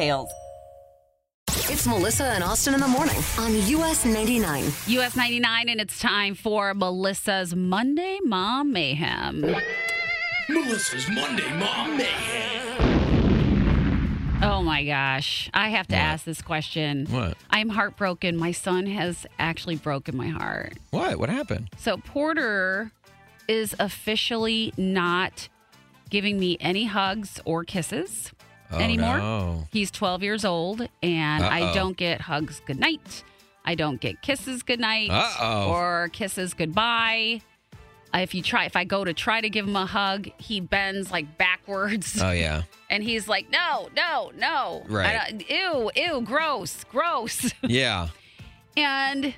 It's Melissa and Austin in the morning on US 99. US 99, and it's time for Melissa's Monday Mom Mayhem. Melissa's Monday Mom Mayhem. Oh my gosh. I have to What? ask this question. What? I'm heartbroken. My son has actually broken my heart. What? What happened? So Porter is officially not giving me any hugs or kisses Oh, anymore. no. He's 12 years old and I Uh-oh. don't get hugs goodnight. I don't get kisses goodnight Uh-oh. or kisses goodbye. If you try, if I go to try to give him a hug, he bends like backwards, Oh yeah. and he's like, "No, no, no! Right. ew, ew, gross, gross." Yeah. and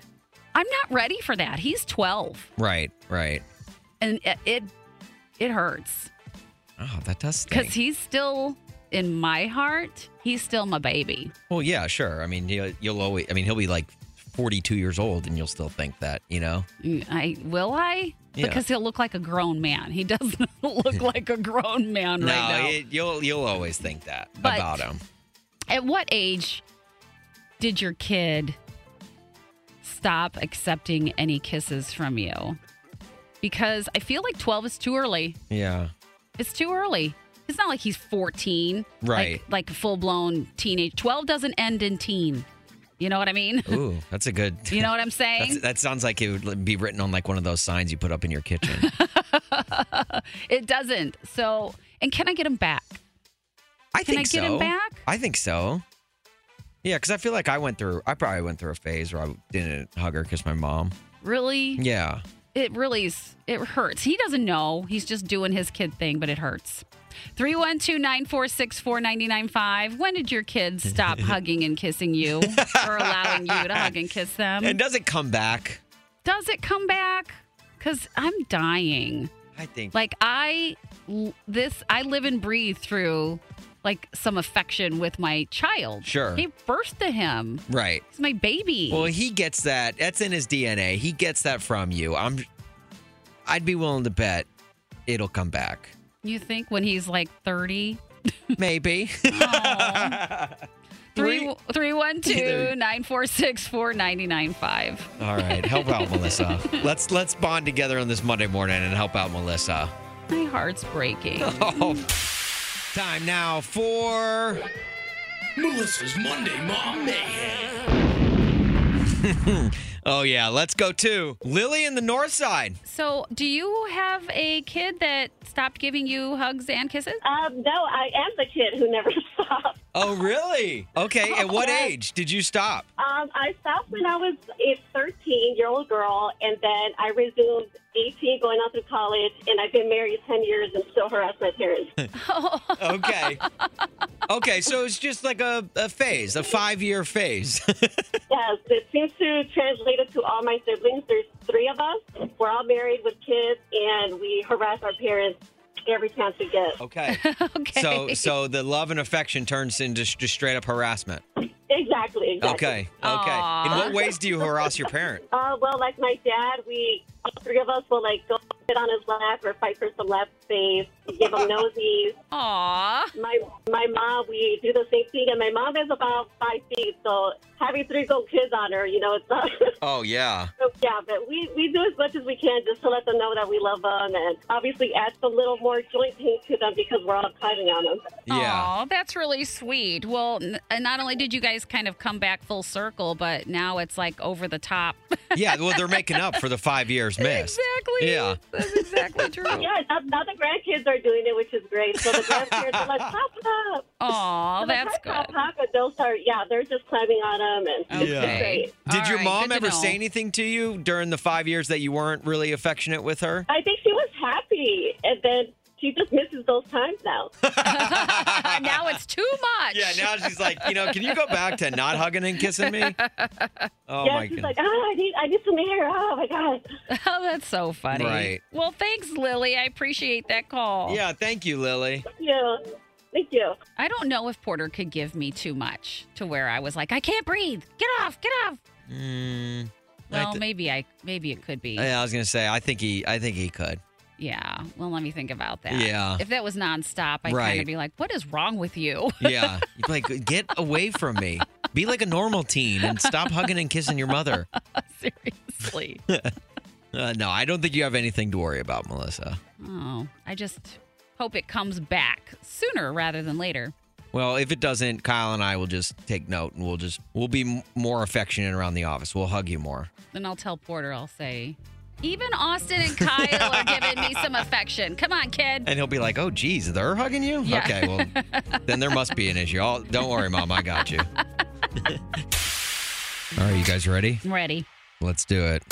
I'm not ready for that. He's 12, Right. Right. and it it, it hurts Oh, that does because he's still in my heart. He's still my baby. Well, yeah, sure. I mean, you'll, you'll always. I mean, he'll be like 42 years old, and you'll still think that, you know. Mm, I will I Yeah. because he'll look like a grown man. He doesn't look like a grown man no, right now. it- you'll you'll always think that But- about him. At what age did your kid stop accepting any kisses from you? Because I feel like 12 is too early. Yeah. It's too early. It's not like he's 14, Right. Like, like full blown teenage. 12 doesn't end in teen. You know what I mean? Ooh, that's a good. You know what I'm saying? That's, that sounds like it would be written on like one of those signs you put up in your kitchen. it doesn't. So, and can I get him back? I Can think I get so. him back? I think so. Yeah, because I feel like I went through. I probably went through a phase where I didn't hug or kiss my mom. Really? Yeah. It really is. It hurts. He doesn't know. He's just doing his kid thing, but it hurts. 312 946 4995. When did your kids stop hugging and kissing you or allowing you to hug and kiss them? And does it come back? Does it come back? Because I'm dying. I think. Like, I, this, I live and breathe through like some affection with my child. Sure. He birthed to him. Right. It's my baby. Well, he gets that. That's in his DNA. He gets that from you. I'm. I'd be willing to bet it'll come back. You think when he's like 30? Maybe. Three three one Either. two nine four six four ninety nine five. All right, help out Melissa. Let's let's bond together on this Monday morning and help out Melissa. My heart's breaking. Oh, time now for Melissa's Monday Mom Mayhem. Oh yeah, let's go to Lily in the North Side. So, do you have a kid that stopped giving you hugs and kisses? Um, no, I am the kid who never stopped. Oh really? Okay. At what Yes. age did you stop? Um, I stopped when I was a 13 year old girl, and then I resumed 18 going on through college, and I've been married 10 years and still harass my parents. Okay. okay, so it's just like a, a phase, a five year phase. yes, it seems to translate it to all my siblings. There's three of us. We're all married with kids, and we harass our parents every chance we get. okay. okay. So so the love and affection turns into just straight up harassment. Exactly, exactly. Okay. Okay. In what ways do you harass your parent? Uh, well, like my dad, we all three of us will like go sit on his lap or fight for some lap space, give him nosies. Aw. My my mom, we do the same thing, and my mom is about five feet, so having three little kids on her, you know, it's not. Oh yeah. So, yeah, but we, we do as much as we can just to let them know that we love them and obviously add some little more joint pain to them because we're all climbing on them. Yeah. Aw, that's really sweet. Well, n- not only did you guys kind of come back full circle, but now it's like over the top. Yeah. Well, they're making up for the five years missed. exactly. Yeah. That's exactly true. Yeah, now, now the grandkids are doing it, which is great. So the grandparents are like, Papa! Aw, So that's the Papa, good. Papa, they'll start, yeah, they're just climbing on them. And it's great. Did All your right, mom ever know. say anything to you during the five years that you weren't really affectionate with her? I think she was happy, and then she just misses those times now. now it's too much. Yeah, now she's like, you know, can you go back to not hugging and kissing me? Oh yeah, my she's god. like, oh, I need, I need some air. Oh my god. Oh, that's so funny. Right. Well, thanks, Lily. I appreciate that call. Yeah, thank you, Lily. Yeah, thank you. I don't know if Porter could give me too much to where I was like, I can't breathe. Get off. Get off. Mm, Well, th- maybe I maybe it could be. yeah, I was gonna say, I think he, I think he could. Yeah. Well, let me think about that. Yeah. If that was nonstop, I'd kind of be like, what is wrong with you? Yeah, You'd be like, get away from me. Be like a normal teen and stop hugging and kissing your mother. Seriously. Uh, no, I don't think you have anything to worry about, Melissa. oh, I just hope it comes back sooner rather than later. Well, if it doesn't, Kyle and I will just take note and we'll just we'll be m- more affectionate around the office. We'll hug you more. Then I'll tell Porter, I'll say, even Austin and Kyle are giving me some affection. Come on, kid. And he'll be like, "Oh, geez, they're hugging you." Yeah. Okay, well, then there must be an issue. I'll, don't worry, Mom, I got you. All right, you guys ready? I'm ready. Let's do it.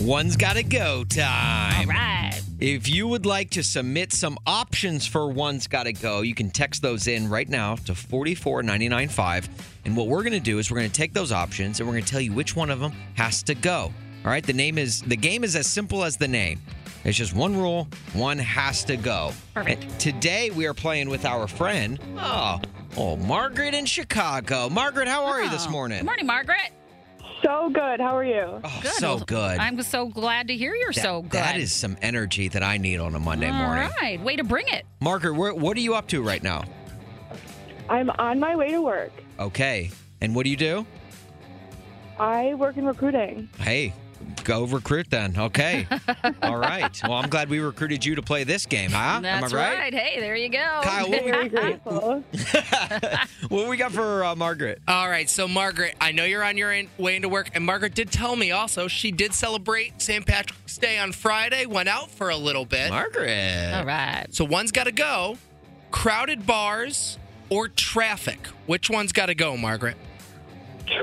One's got to go time. right. If you would like to submit some options for One's Gotta Go, you can text those in right now to 44995. And what we're going to do is we're going to take those options and we're going to tell you which one of them has to go. All right, the name is the game is as simple as the name. It's just one rule, one has to go. Perfect. And today we are playing with our friend, oh, oh, Margaret in Chicago. Margaret, how are you this Oh. morning? Good morning, Margaret. So good. How are you? Oh, Good. so good. I'm so glad to hear you're That- so good. That is some energy that I need on a Monday All morning. right. Way to bring it. Margaret, where, what are you up to right now? I'm on my way to work. Okay. And what do you do? I work in recruiting. Hey, go recruit then. Okay. All right. Well, I'm glad we recruited you to play this game, huh? That's Am I right? right. Hey, there you go. Kyle, what we, Very grateful. what we got for uh, Margaret? All right, so Margaret, I know you're on your in- way into work, and Margaret did tell me also she did celebrate St. Patrick's Day on Friday, went out for a little bit. Margaret. All right. So one's got to go crowded bars or traffic. Which one's got to go, Margaret?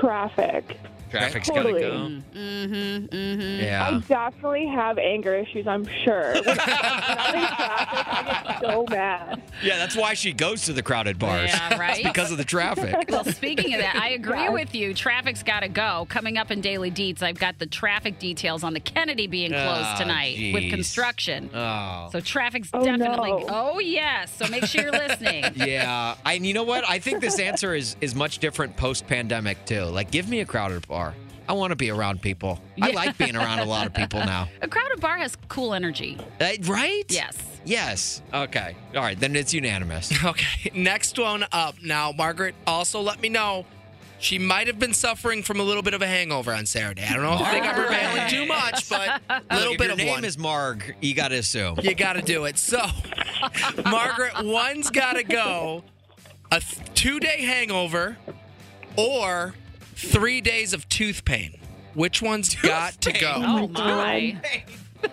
Traffic. Traffic's Totally. gotta go. Mm-hmm. Mm-hmm. Yeah. I definitely have anger issues, I'm sure. When I'm in traffic, I get so mad. Yeah, that's why she goes to the crowded bars. Yeah, right? It's because of the traffic. Well, speaking of that, I agree Yeah. with you. Traffic's got to go. Coming up in Daily Deets, I've got the traffic details on the Kennedy being closed Oh, tonight with construction. Oh. So traffic's Oh, definitely. no. Oh yes. So make sure you're listening. Yeah, and you know what? I think this answer is is much different post pandemic too. Like, give me a crowded bar. I want to be around people. I like being around a lot of people now. A crowded bar has cool energy. Uh, right? Yes. Yes. Okay. All right. Then it's unanimous. Okay, next one up. Now, Margaret also let me know she might have been suffering from a little bit of a hangover on Saturday. I don't know if they got revealing too much, but a little Look, if bit your of name one. is Marg, you got to assume. You got to do it. So, Margaret, one's got to go a th- two day hangover or three days of tooth pain. Which one's got to go? Oh, oh my.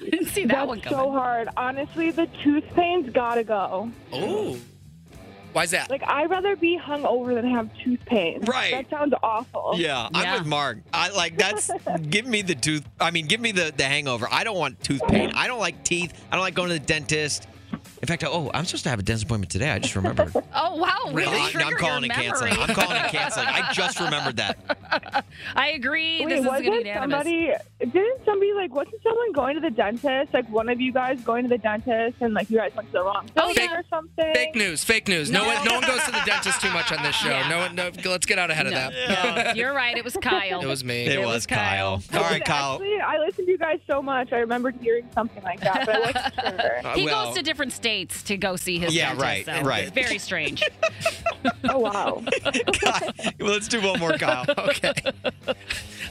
Didn't see that one That's coming. so hard. Honestly, the tooth pain's gotta go. Oh. Why's that? Like, I'd rather be hungover than have tooth pain. Right. That sounds awful. Yeah, Yeah. I'm with Mark. I like that's. give me the tooth. I mean, give me the the hangover. I don't want tooth pain. I don't like teeth. I don't like going to the dentist. In fact, oh, I'm supposed to have a dentist appointment today. I just remembered. Oh wow. Way No, I- trigger I'm calling your and canceling. I'm calling and canceling. I just remembered that. I agree. Wait, this wasn't going to be unanimous. somebody? Didn't somebody like? Wasn't someone going to the dentist? Like one of you guys going to the dentist, and like you guys went to the wrong Oh, yeah. or something? Fake news, fake news. No, one, no one goes to the dentist too much on this show. Yeah. No one, no. Let's get out ahead of that. no, you're right. It was Kyle. It was me. It, It was was Kyle. Kyle. All right, Kyle. Actually, I listened to you guys so much. I remembered hearing something like that, but I wasn't sure. Uh, He well, goes to different states to go see his Yeah, dentist, right, so right. It's very strange. Oh wow. Kyle- well, let's do one more, Kyle. Okay.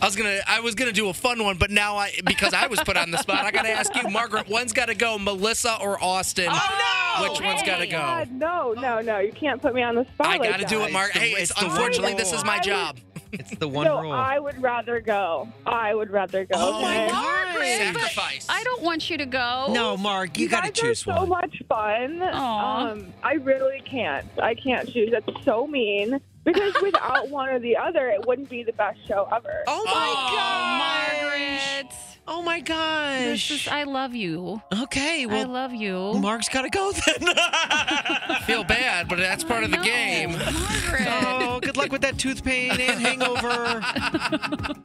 I was gonna, I was gonna do a fun one, but now I, because I was put on the spot, I gotta ask you, Margaret. One's got to go, Melissa or Austin. Oh, no! Which one's got to oh, go? God, no, no, no! You can't put me on the spot. I got to do that. it, Margaret. Hey, It's it's, the one unfortunately this is my I job. It's the one no, rule. I would rather go. I would rather go. Oh my okay? God! Sacrifice. I don't want you to go. no, Mark, you, You got to guys choose are so one. much fun. Aw. Um, I really can't. I can't choose. That's so mean. Because without one or the other, it wouldn't be the best show ever. Oh my Oh, gosh. Margaret. Oh my This gosh. is, I love you. okay, Well, I love you. Mark's got to go then. feel bad, but that's part of the No, game. Margaret. oh, good luck with that tooth pain and hangover.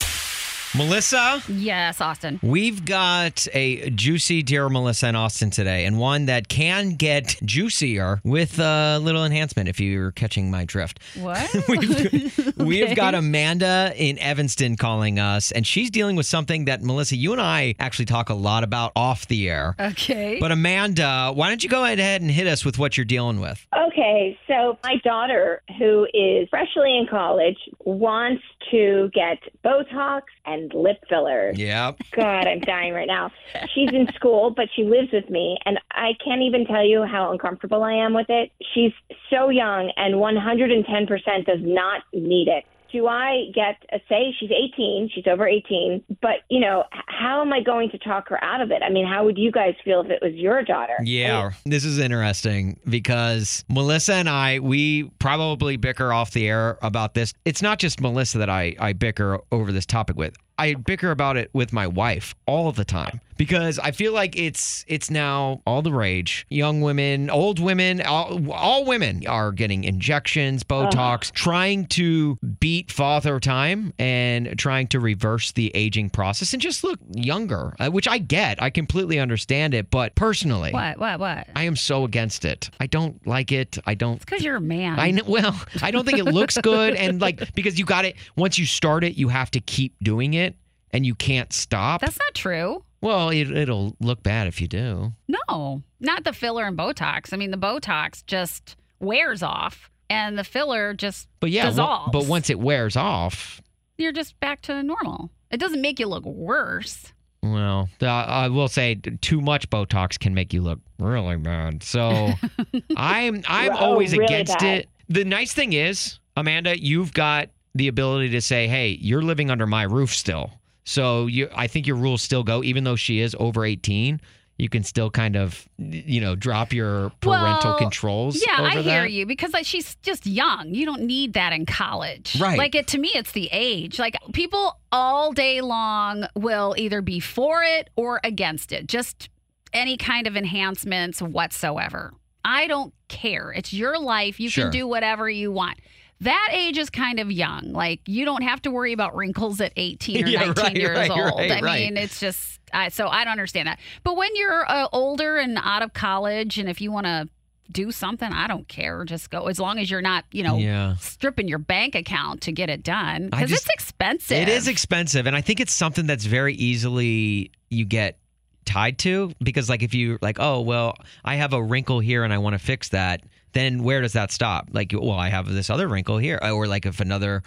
Melissa, Yes, Austin. we've got a juicy Dear Melissa and Austin today, and one that can get juicier with a little enhancement if you're catching my drift. What? we've, we've got Amanda in Evanston calling us, and she's dealing with something that Melissa, you and I actually talk a lot about off the air. okay. But Amanda, why don't you go ahead and hit us with what you're dealing with? Uh, Okay, so my daughter, who is freshly in college, wants to get Botox and lip fillers. Yeah. God, I'm dying right now. She's in school, but she lives with me, and I can't even tell you how uncomfortable I am with it. She's so young and 110% does not need it. Do I get a say? She's 18, she's over 18, but you know, how am I going to talk her out of it? I mean, how would you guys feel if it was your daughter? Yeah, this is interesting because Melissa and I, we probably bicker off the air about this. It's not just Melissa that I, I bicker over this topic with. I bicker about it with my wife all the time because I feel like it's it's now all the rage. Young women, old women, all, all women are getting injections, Botox, trying to beat father time and trying to reverse the aging process and just look younger, uh, which I get. I completely understand it, but personally, what? What? What? I am so against it. I don't like it. I don't. It's because you're a man. I know. Well, I don't think it looks good, and like because you got it. Once you start it, you have to keep doing it, and you can't stop. That's not true. well, it, it'll look bad if you do. No, not the filler and Botox. I mean, the Botox just wears off, and the filler just But yeah, well, dissolves. but once it wears off, you're just back to normal. It doesn't make you look worse. well, uh, I will say too much Botox can make you look really bad. So I'm I'm Oh, always really against bad. it. The nice thing is, Amanda, you've got the ability to say, "Hey, you're living under my roof still." So you, I think your rules still go, even though she is over 18. You can still kind of, you know, drop your parental Well, controls. Yeah, I hear that. you because like she's just young. You don't need that in college. Right. Like it to me, it's the age. Like people all day long will either be for it or against it. Just any kind of enhancements whatsoever. I don't care. It's your life. You Sure. can do whatever you want. That age is kind of young. Like you don't have to worry about wrinkles at 18 or Yeah, 19 right, years right, old. right, I mean, it's just I, so I don't understand that. But when you're uh, older and out of college, and if you want to do something, I don't care. Just go as long as you're not, you know, Yeah. stripping your bank account to get it done because it's expensive. It is expensive, and I think it's something that's very easily you get tied to because, like, if you like, oh well, I have a wrinkle here and I want to fix that, then where does that stop? Like, well, I have this other wrinkle here, or like if another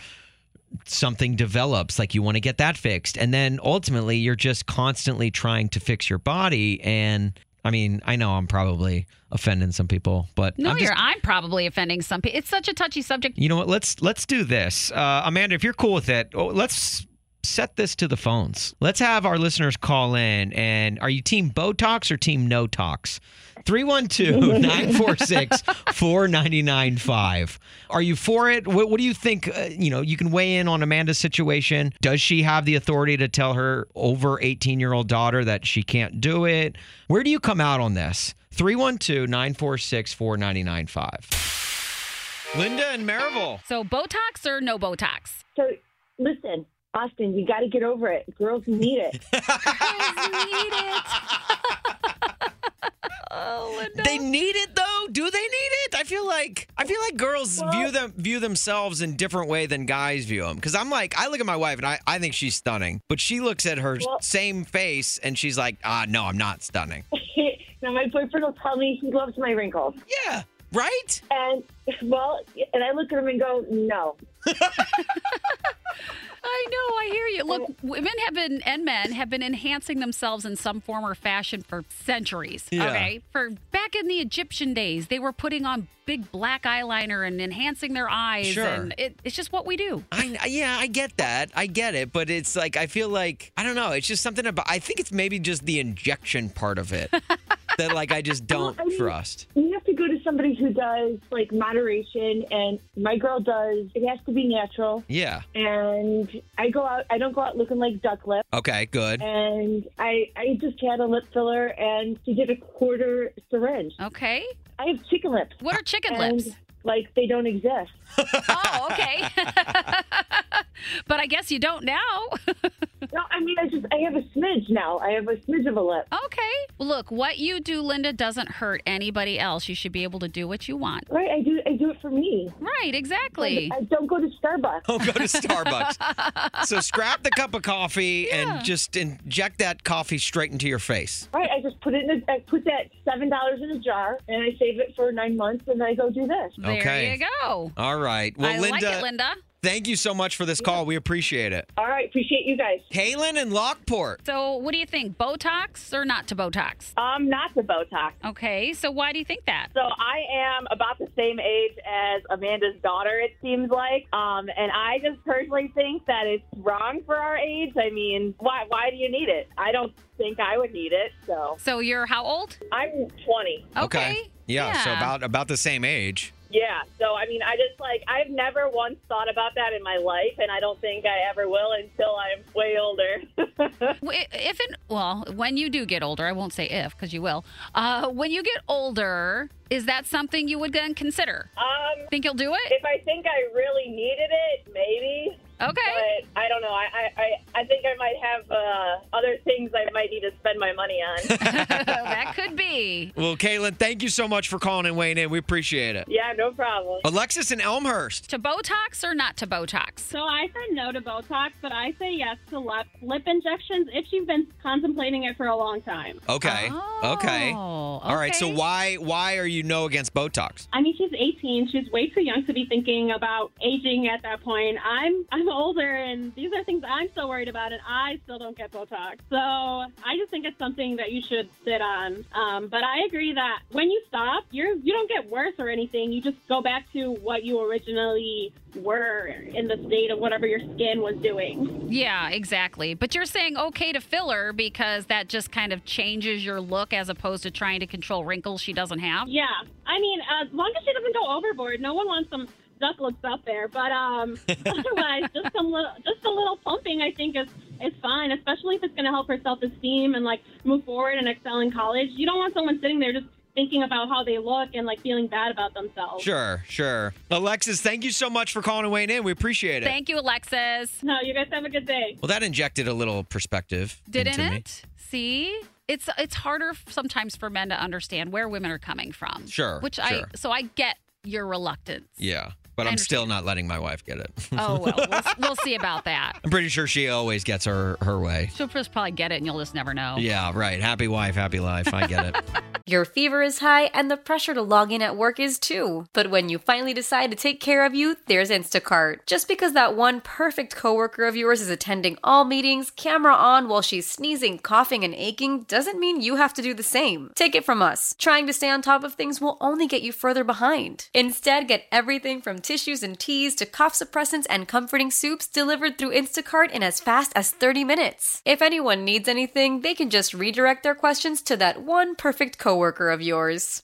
something develops, like you want to get that fixed, and then ultimately you're just constantly trying to fix your body and. I mean, I know I'm probably offending some people, but No, I'm just, you're. I'm probably offending some people. It's such a touchy subject. you know what? Let's let's do this, uh, Amanda. If you're cool with it, oh, let's set this to the phones. Let's have our listeners call in. And are you team Botox or team No Tox? 312-946-4995. Are you for it? What, what do you think? Uh, you know, you can weigh in on Amanda's situation. Does she have the authority to tell her over 18 year old daughter that she can't do it? Where do you come out on this? 312 946 4995. Linda and Maryville. So Botox or no Botox? So listen, Austin, you got to get over it. Girls need it. need it. oh, Linda. They need it though. Do they need it? I feel like I feel like girls view them view themselves in different way than guys view them. Because I'm like, I look at my wife and I, I think she's stunning, but she looks at her Well- same face and she's like, ah, no, I'm not stunning. now, my boyfriend will tell me he loves my wrinkles. Yeah, right. And, well, and I look at him and go, no. I know, I hear you. Look, women have been and men have been enhancing themselves in some form or fashion for centuries. Yeah. Okay. For back in the Egyptian days, they were putting on big black eyeliner and enhancing their eyes. Sure. And it, it's just what we do. I yeah, I get that. I get it, but it's like I feel like I don't know. It's just something about. I think it's maybe just the injection part of it that like I just don't I mean- trust. You have to go to somebody who does like moderation, and my girl does. It has to be natural. Yeah. And I go out. I don't go out looking like duck lip. Okay. Good. And I, I just had a lip filler, and she did a quarter syringe. Okay. I have chicken lips. What are chicken and, lips? Like they don't exist. Oh, okay. but I guess you don't now. No, I mean I just I have a smidge now. I have a smidge of a lip. okay. Well, look, what you do, Linda, doesn't hurt anybody else. You should be able to do what you want. Right, I do. I do it for me. Right, exactly. I don't go to Starbucks. Don't go to Starbucks. so scrap the cup of coffee Yeah. and just inject that coffee straight into your face. Right, I just put it in. A, I put that seven dollars in a jar, and I save it for nine months, and I go do this. There Okay. you go. All right. Well, I Linda, like it, Linda. Thank you so much for this call. We appreciate it. All right, appreciate you guys. Kaylin and Lockport. So, what do you think? Botox or not to Botox? Um, not the Botox. Okay, so why do you think that? So I am about the same age as Amanda's daughter, it seems like. Um, and I just personally think that it's wrong for our age. I mean, why why do you need it? I don't think I would need it. So So, you're how old? I'm 20. Okay. Yeah, so about about the same age. Yeah. So I mean, I just like I've never once thought about that in my life, and I don't think I ever will until I'm way older. If it, well, when you do get older, I won't say if because you will. Uh, when you get older, is that something you would then consider? um, Think you'll do it? if I think I really needed it, maybe. Okay. I, I, I think I might have uh, other things I might need to spend my money on. that could be. Well, Kaylin, thank you so much for calling and weighing in. We appreciate it. yeah, no problem. Alexis in Elmhurst. To Botox or not to Botox? So I said no to Botox, but I say yes to lip, lip injections if you've been contemplating it for a long time. Okay. okay. Oh, All right. So why why are you no against Botox? I mean, she's 18. She's way too young to be thinking about aging at that point. I'm I'm older, and these are things I'm so worried about, it. I still don't get Botox. So I just think it's something that you should sit on. Um, but I agree that when you stop, you're you don't get worse or anything. You just go back to what you originally were in the state of whatever your skin was doing. Yeah, exactly. But you're saying okay to filler because that just kind of changes your look as opposed to trying to control wrinkles she doesn't have. Yeah, I mean, as long as she doesn't go overboard, no one wants some duck looks up there. But um, otherwise, just some little, just a little pumping, I think is is fine, especially if it's going to help her self esteem and like move forward and excel in college. You don't want someone sitting there just thinking about how they look and like feeling bad about themselves. Sure, sure. Alexis, thank you so much for calling and weighing in. We appreciate it. Thank you, Alexis. No, you guys have a good day. well, that injected a little perspective. Didn't into me. it? See? It's it's harder sometimes for men to understand where women are coming from. Sure, Which I so I get your reluctance. Yeah, but I I'm still not letting my wife get it. Oh well, we'll, we'll see about that. I'm pretty sure she always gets her her way. She'll just probably get it, and you'll just never know. Yeah, right. Happy wife, happy life. I get it. Your fever is high and the pressure to log in at work is too. But when you finally decide to take care of you, there's Instacart. Just because that one perfect coworker of yours is attending all meetings, camera on while she's sneezing, coughing, and aching, doesn't mean you have to do the same. Take it from us. Trying to stay on top of things will only get you further behind. Instead, get everything from tissues and teas to cough suppressants and comforting soups delivered through Instacart in as fast as 30 minutes. If anyone needs anything, they can just redirect their questions to that one perfect coworker of yours.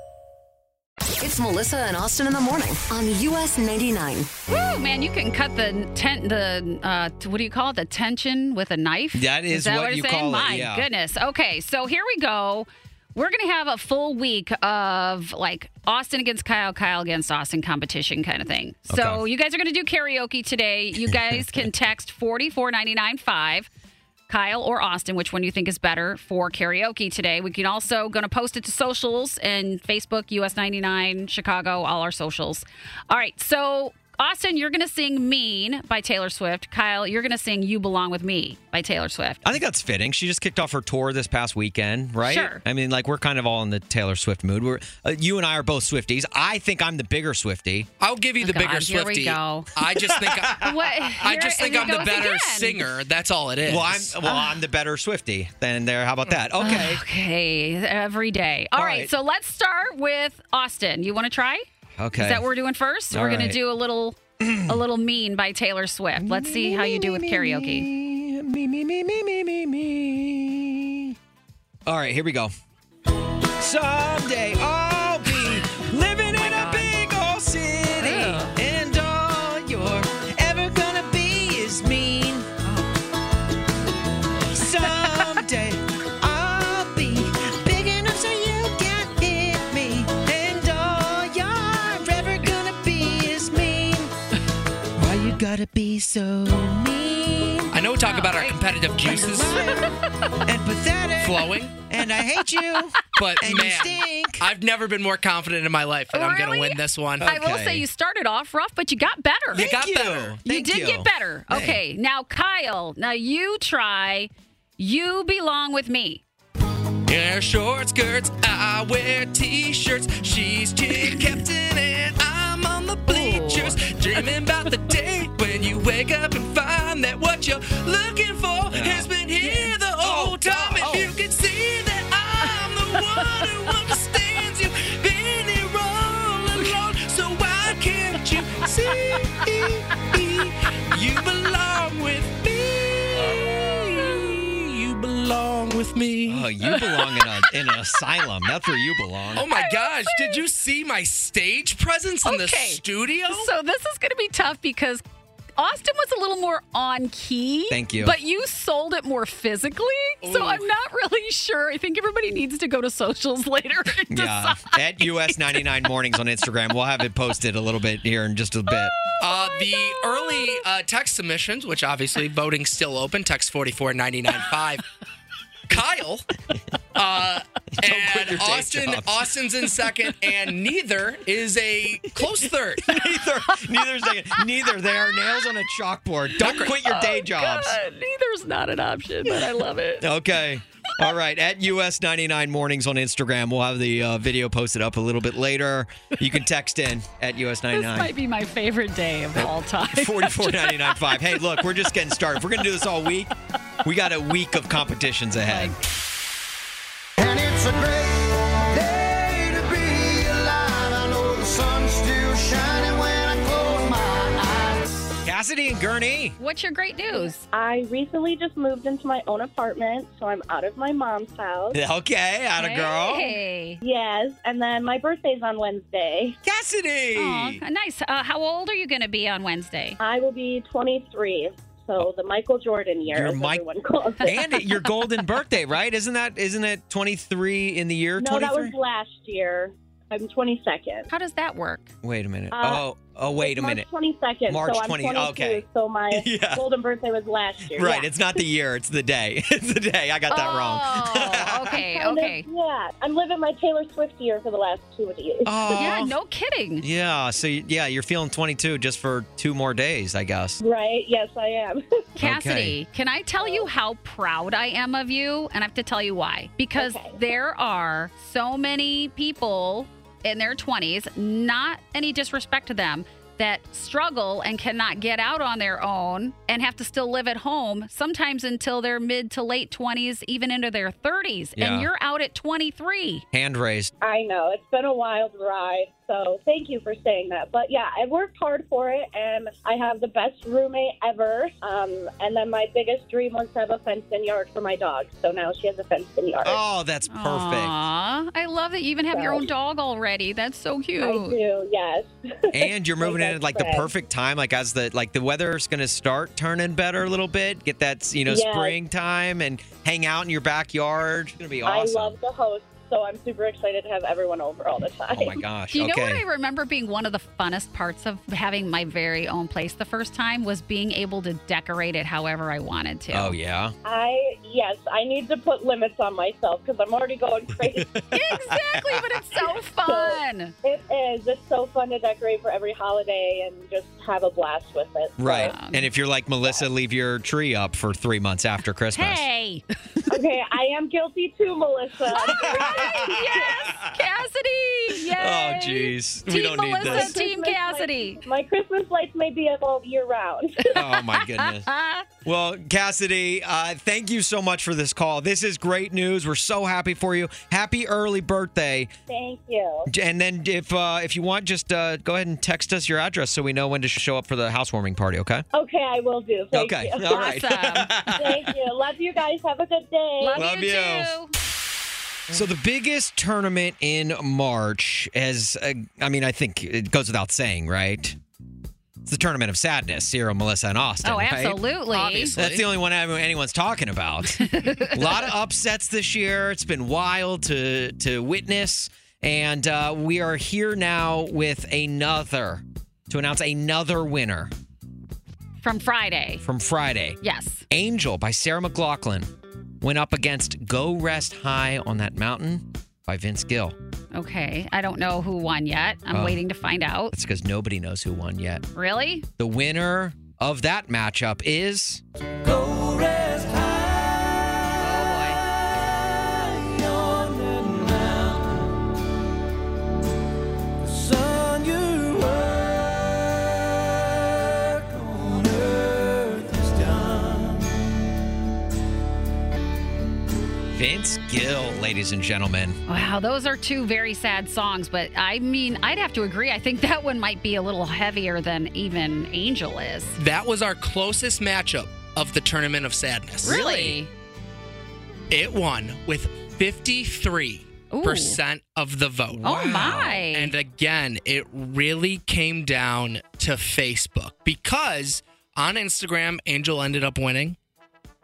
It's Melissa and Austin in the morning on US 99. Woo, man, you can cut the tent, the uh, what do you call it? The tension with a knife. That is, is that what, what you saying? call My it. Yeah. goodness. Okay, so here we go. We're gonna have a full week of like Austin against Kyle, Kyle against Austin competition kind of thing. So you guys are gonna do karaoke today. You guys can text 44995 Kyle or Austin, which one you think is better for karaoke today? We can also going to post it to socials and Facebook, US99, Chicago, all our socials. All right, so Austin, you're going to sing "Mean" by Taylor Swift. Kyle, you're going to sing "You Belong with Me" by Taylor Swift. I think that's fitting. She just kicked off her tour this past weekend, right? Sure. I mean, like we're kind of all in the Taylor Swift mood. We're uh, you and I are both Swifties. I think I'm the bigger Swiftie. I'll give you the Oh, bigger God, here we Swiftie. go. I just think I, what? I just think I'm the better again. singer. That's all it is. Well, I'm well, I'm the better Swiftie. Then there. How about that? Okay. Okay, every day. All All right, right. so let's start with Austin. You want to try? Okay. Is that what we're doing first? All we're going right. to do a little a little mean by Taylor Swift. Let's see how you do with karaoke. Me, me, me, me, me, me, me. All right, here we go. Someday I'll gotta be so mean? I know we talk about our competitive juices and pathetic flowing, and I hate you. but And you man, stink. I've never been more confident in my life that I'm going to Really? win this one. I will say you started off rough, but you got better. You got you. better. You Thank did you. get better. Hey. Okay, now Kyle, now you try. You belong with me. Yeah, short skirts, I wear t-shirts. She's chick captain and I'm on the bleachers. Dreaming about the day when you wake up and find that what you're looking for has been here the oh, whole time. If oh, oh. you can see that I'm the one who understands you, been here all along. So why can't you see you belong with me? You belong with me. Oh, you belong in, a, in an asylum. That's where you belong. Oh my gosh, did you see my stage presence in the Okay. studio? So this is going to be tough because Austin was a little more on key. Thank you. But you sold it more physically. So I'm not really sure. I think everybody needs to go to socials later and Yeah, decide. at US 99 Mornings on Instagram. We'll have it posted a little bit here in just a bit. Uh, the early uh, text submissions, which obviously voting's still open, text 44995. Kyle uh, and Austin. Austin's in second, and neither is a close third. neither, neither, second, neither. They are nails on a chalkboard. Don't quit your day jobs. Oh, neither's not an option, but I love it. Okay. All right. At US 99 Mornings on Instagram, we'll have the uh, video posted up a little bit later. You can text in at US99. This 99. might be my favorite day of all time. 44.99.5. Hey, look, we're just getting started. If we're going to do this all week, we got a week of competitions ahead. Cassidy and Gurnee. What's your great news? I recently just moved into my own apartment, so I'm out of my mom's house. Okay, out of girl. Hey. Yes, and then my birthday's on Wednesday. Cassidy. Aw, nice. Uh, how old are you going to be on Wednesday? I will be 23, so the Michael Jordan year, You're as Mike- everyone calls it. And your golden birthday, right? Isn't that isn't it 23 in the year? no, that was last year. I'm 22nd. How does that work? Wait a minute. Uh, oh, oh, wait a March minute. 22nd. March so I'm 20 okay. So my Yeah. golden birthday was last year. Right, Yeah. it's not the year, it's the day. It's the day. I got that oh, wrong. Oh, okay, of, okay. yeah, I'm living my Taylor Swift year for the last two years. Oh. Yeah, no kidding. Yeah, so yeah, you're feeling 22 just for two more days, I guess. Right? Yes, I am. Cassidy, can I tell you how proud I am of you? And I have to tell you why. Because there are so many people in their 20s, not any disrespect to them, that struggle and cannot get out on their own and have to still live at home, sometimes until their mid to late 20s, even into their 30s. Yeah. And you're out at 23. Hand raised. I know it's been a wild ride, so thank you for saying that. But yeah, I worked hard for it, and I have the best roommate ever. Um, and then my biggest dream was to have a fenced-in yard for my dog. So now she has a fenced-in yard. Oh, that's perfect. Aw, I love that you even have your own dog already. That's so cute. I do, yes. And you're moving in at like the perfect time, like as the like the weather's gonna start turning better a little bit. Get that you know Yes. springtime and hang out in your backyard. It's gonna be awesome. I love the host, so I'm super excited to have everyone over all the time. oh my gosh. Do you okay. know what I remember being one of the funnest parts of having my very own place the first time was being able to decorate it however I wanted to. oh yeah. I yes, I need to put limits on myself because I'm already going crazy. exactly, but it's so fun. it is. It's so fun to decorate for every holiday and just have a blast with it. So- Right. Um, and if you're like Melissa, leave your tree up for three months after Christmas. Hey, okay, I am guilty too, Melissa. Yes, Cassidy. Yay. Oh jeez. We Team don't need Melissa, this. Team Cassidy. My Christmas lights may be up all year round. Oh my goodness. Well, Cassidy, uh, thank you so much for this call. This is great news. We're so happy for you. Happy early birthday. Thank you. And then if uh, if you want, just uh, go ahead and text us your address so we know when to show up for the housewarming party. Okay. Okay, I will do. Thank Okay, you. all right. Thank you. Love you guys. Have a good day. Love you you. So the biggest tournament in March, as uh, I mean, I think it goes without saying, right? It's the tournament of sadness, Cyril, Melissa, and Austin. Oh, right? absolutely. Obviously. That's the only one anyone's talking about. a lot of upsets this year. It's been wild to to witness, and uh, we are here now with another to announce another winner From Friday. from Friday. Yes. Angel by Sarah McLachlan went up against Go Rest High on That Mountain by Vince Gill. Okay. I don't know who won yet. I'm Oh. waiting to find out. That's because nobody knows who won yet. Really? The winner of that matchup is Son, Vince Gill, ladies and gentlemen. Wow, those are two very sad songs, but I mean, I'd have to agree. I think that one might be a little heavier than even Angel is. That was our closest matchup of the Tournament of Sadness. Really? It won with 53% of the vote. Oh, my. And again, it really came down to Facebook because on Instagram, Angel ended up winning.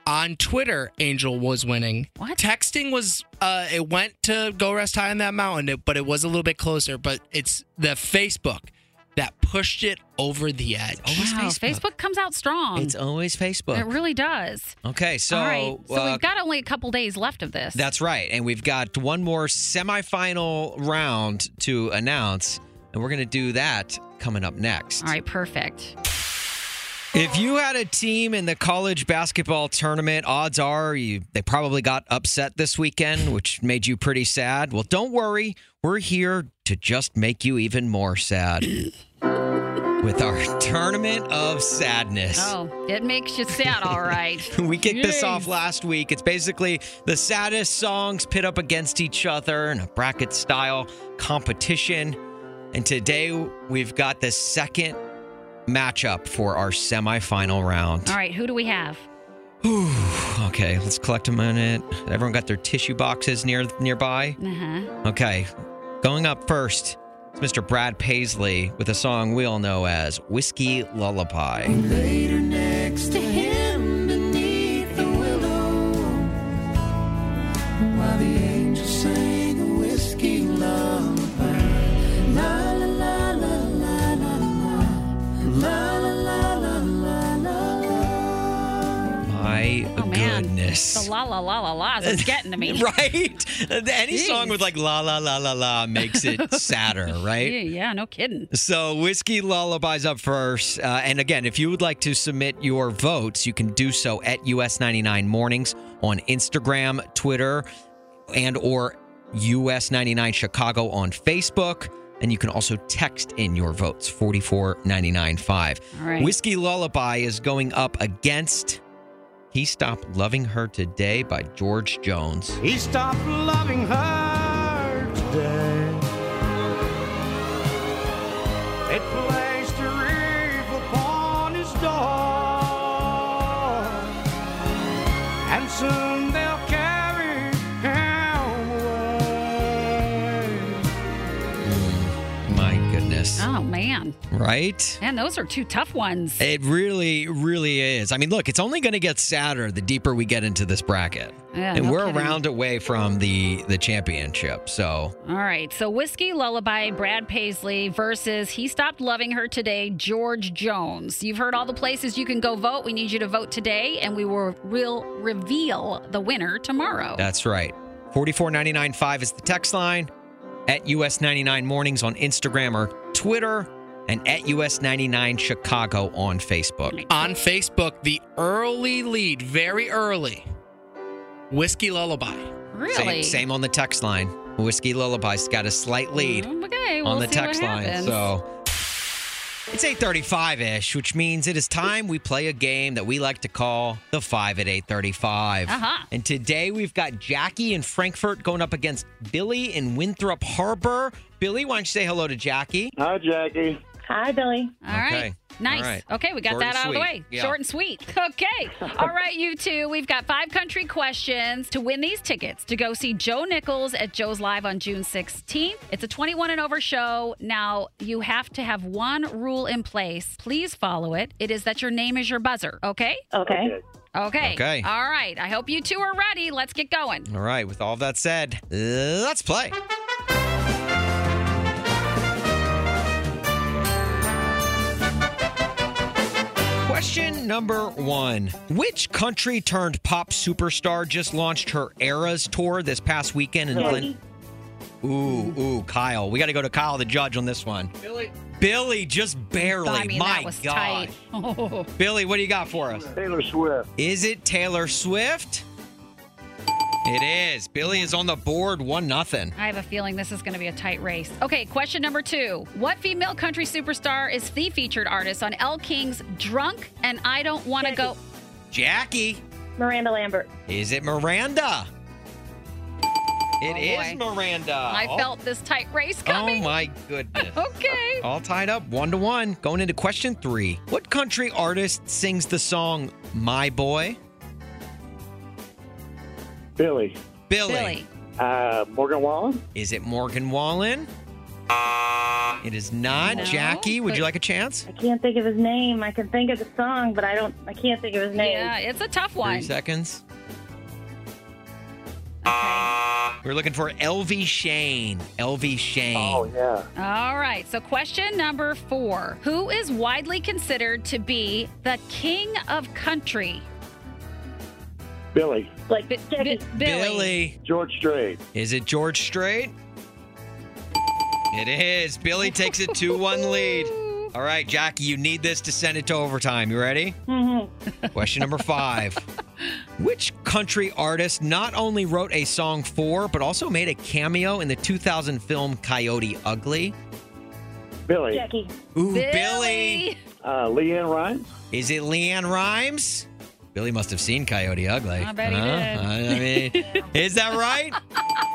On Twitter, Angel was winning. What? Texting was, uh, it went to Go Rest High on that mountain, but it was a little bit closer. But it's the Facebook that pushed it over the edge. Wow, Facebook. comes out strong. It's always Facebook. It really does. Okay, so, All right. So uh, we've got only a couple days left of this. that's right. And we've got one more semifinal round to announce, and we're going to do that coming up next. All right, perfect. If you had a team in the college basketball tournament, odds are you they probably got upset this weekend, which made you pretty sad. Well, don't worry. We're here to just make you even more sad. With our tournament of sadness. Oh, it makes you sad, all right. We kicked this off last week. It's basically the saddest songs pit up against each other in a bracket style competition. And today we've got the second matchup for our semifinal round. All right, who do we have? Okay, let's collect a minute. Everyone got their tissue boxes near nearby. Uh huh. Okay, going up first, it's Mr. Brad Paisley with a song we all know as "Whiskey Lullaby." La la la la's are getting to me. right? Any song with like la la la la la makes it sadder, right? yeah, no kidding. So, Whiskey Lullabies up first. Uh, and again, if you would like to submit your votes, you can do so at US99 Mornings on Instagram, Twitter, and or US99 Chicago on Facebook. And you can also text in your votes, 44995. All right. Whiskey Lullaby is going up against He Stopped Loving Her Today by George Jones. He stopped loving her today. It man. Right? Man, those are two tough ones. It really, really is. I mean, look, it's only going to get sadder the deeper we get into this bracket. Yeah, and no we're kidding. a round away from the the championship. So, All right. So Whiskey Lullaby, Brad Paisley versus He Stopped Loving Her Today, George Jones. You've heard all the places you can go vote. We need you to vote today, and we will will reveal the winner tomorrow. that's right. 44995 is the text line at US99 Mornings on Instagram or Twitter and at US99 Chicago on Facebook. On Facebook, the early lead, very early. Whiskey Lullaby. Same, same on the text line. Whiskey Lullaby's got a slight lead mm, Okay, we'll on the see what text line. happens. So it's 8:35ish, which means it is time we play a game that we like to call the 5 at 8:35. Uh-huh. And today we've got Jackie in Frankfort going up against Billy in Winthrop Harbor. Billy, why don't you say hello to Jackie? Hi, Jackie. Hi, Billy. All right. Okay. Nice. All right. Okay, we got Short that out of the way. Yeah. Short and sweet. Okay. All right, you two. We've got five country questions to win these tickets to go see Joe Nichols at Joe's Live on June 16th. It's a 21 and over show. Now, you have to have one rule in place. Please follow it. It is that your name is your buzzer, okay? Okay. Okay. Okay. All right. I hope you two are ready. Let's get going. All right, with all of that said, let's play. Question number one Which country turned pop superstar just launched her Eras tour this past weekend in Glen? Ooh, ooh, Kyle. We got to go to Kyle, the judge, on this one. Billy. Billy, just barely. I mean, My God. Billy, what do you got for us? Taylor Swift. Is it Taylor Swift? It is. Billy is on the board, one nothing. I have a feeling this is going to be a tight race. Okay, question number two. What female country superstar is the featured artist on Elle King's Drunk and I Don't Want to Go? Jackie, Miranda Lambert. is it Miranda? It Oh, is boy. Miranda. I Oh- felt this tight race coming. Oh my goodness. Okay. Uh, all tied up, one to one. Going into question three. What country artist sings the song My Boy? Billy. Billy. Billy. Uh, Morgan Wallen. Is it Morgan Wallen? It is not. No, Jackie, would but- you like a chance? I can't think of his name. I can think of the song, but I don't. I can't think of his name. Yeah, it's a tough one. Three one. seconds. We're looking for Elvie Shane. Elvie Shane. Oh yeah. All right, so question number four. Who is widely considered to be the king of country? Billy. Like B- Jackie. B- Billy. Billy. George Strait. Is it George Strait? It is. Billy takes a 2 1 lead. All right, Jackie, you need this to send it to overtime. You ready? Mm-hmm. Question number five. Which country artist not only wrote a song for, but also made a cameo in the 2000 film Coyote Ugly? Billy. Jackie. Ooh, Billy. Billy. Uh, LeAnn Rimes. Is it LeAnn Rimes? Billy must have seen Coyote Ugly. I bet he Huh? did. I mean, is that right?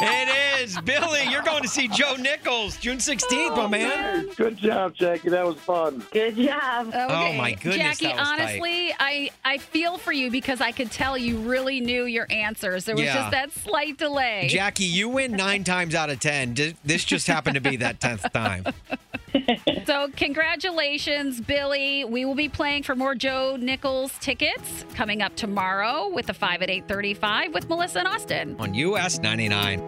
it is. Billy, you're going to see Joe Nichols June 16th, my man. Good job, Jackie. That was fun. Good job. Okay. Oh, my goodness, Jackie, that was tight. honestly, I, I feel for you because I could tell you really knew your answers. There was Yeah. just that slight delay. Jackie, you win nine times out of 10. This just happened to be that 10th time. So, congratulations, Billy. We will be playing for more Joe Nichols tickets coming up tomorrow with the 5 at 835 with Melissa and Austin. On US 99.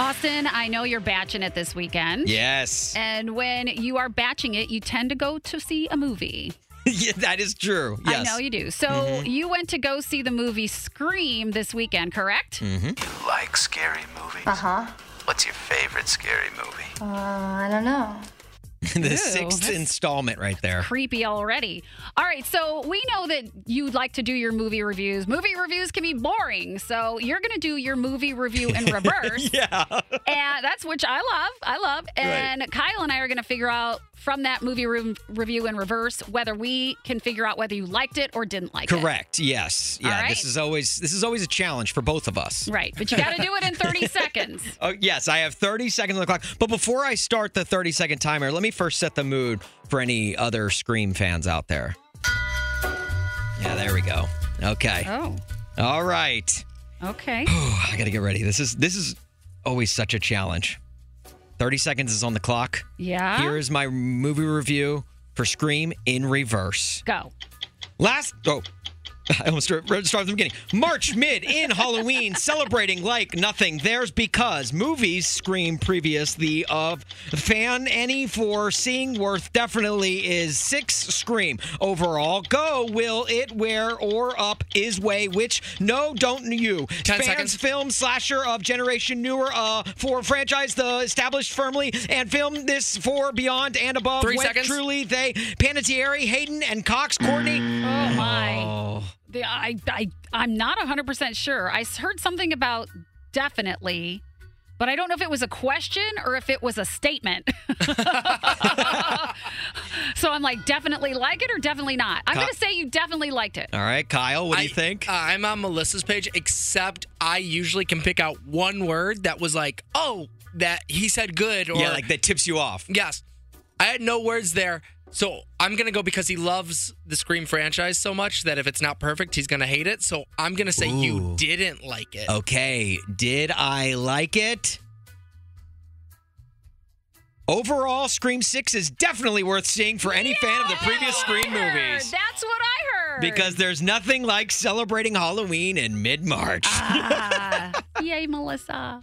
Austin, I know you're batching it this weekend. Yes. And when you are batching it, you tend to go to see a movie. yeah, that is true. I know you do. So Mhm. you went to go see the movie Scream this weekend, correct? Mm-hmm. You like scary movies? Uh huh. What's your favorite scary movie? Uh, I don't know. the Ew, sixth installment right there. Creepy already. All right, so we know that you'd like to do your movie reviews. Movie reviews can be boring, so you're going to do your movie review in reverse. yeah. and that's which I love. I love. And Kyle and I are going to figure out from that movie re- review in reverse whether we can figure out whether you liked it or didn't like it. Correct. Yes. Yeah. right. This is always this is always a challenge for both of us. Right, but you got to do it in 30 seconds. Oh, yes, I have 30 seconds on the clock. But before I start the 30 second timer, let me first set the mood for any other Scream fans out there. Yeah, there we go. Okay. Oh. All right. Okay. I got to get ready. This is this is always such a challenge. 30 seconds is on the clock. Yeah. Here is my movie review for Scream in reverse. Go. Last oh I almost start, start from the beginning. March mid in Halloween, celebrating like nothing. There's because movies scream previous. The of fan any for seeing worth definitely is six scream overall. Go will it where or up is way which no don't you. Ten Fans seconds. film slasher of generation newer uh for franchise the established firmly and film this for beyond and above. Three seconds. Truly they Panettiere, Hayden and Cox Courtney. Oh my. Oh. The, I, I, I'm not 100% sure. I heard something about definitely, but I don't know if it was a question or if it was a statement. so I'm like, definitely like it or definitely not? I'm Ca- going to say you definitely liked it. All right, Kyle, what do you think? Uh, I'm on Melissa's page, except I usually can pick out one word that was like, oh, that he said good. Or, yeah, like that tips you off. Yes. I had no words there. So I'm going to go because he loves the Scream franchise so much that if it's not perfect, he's going to hate it. So I'm going to say you didn't like it. Okay, did I like it? Overall, Scream 6 is definitely worth seeing for any fan of the previous Scream movies. That's what I heard. Because there's nothing like celebrating Halloween in mid March. Ah, yay, Melissa.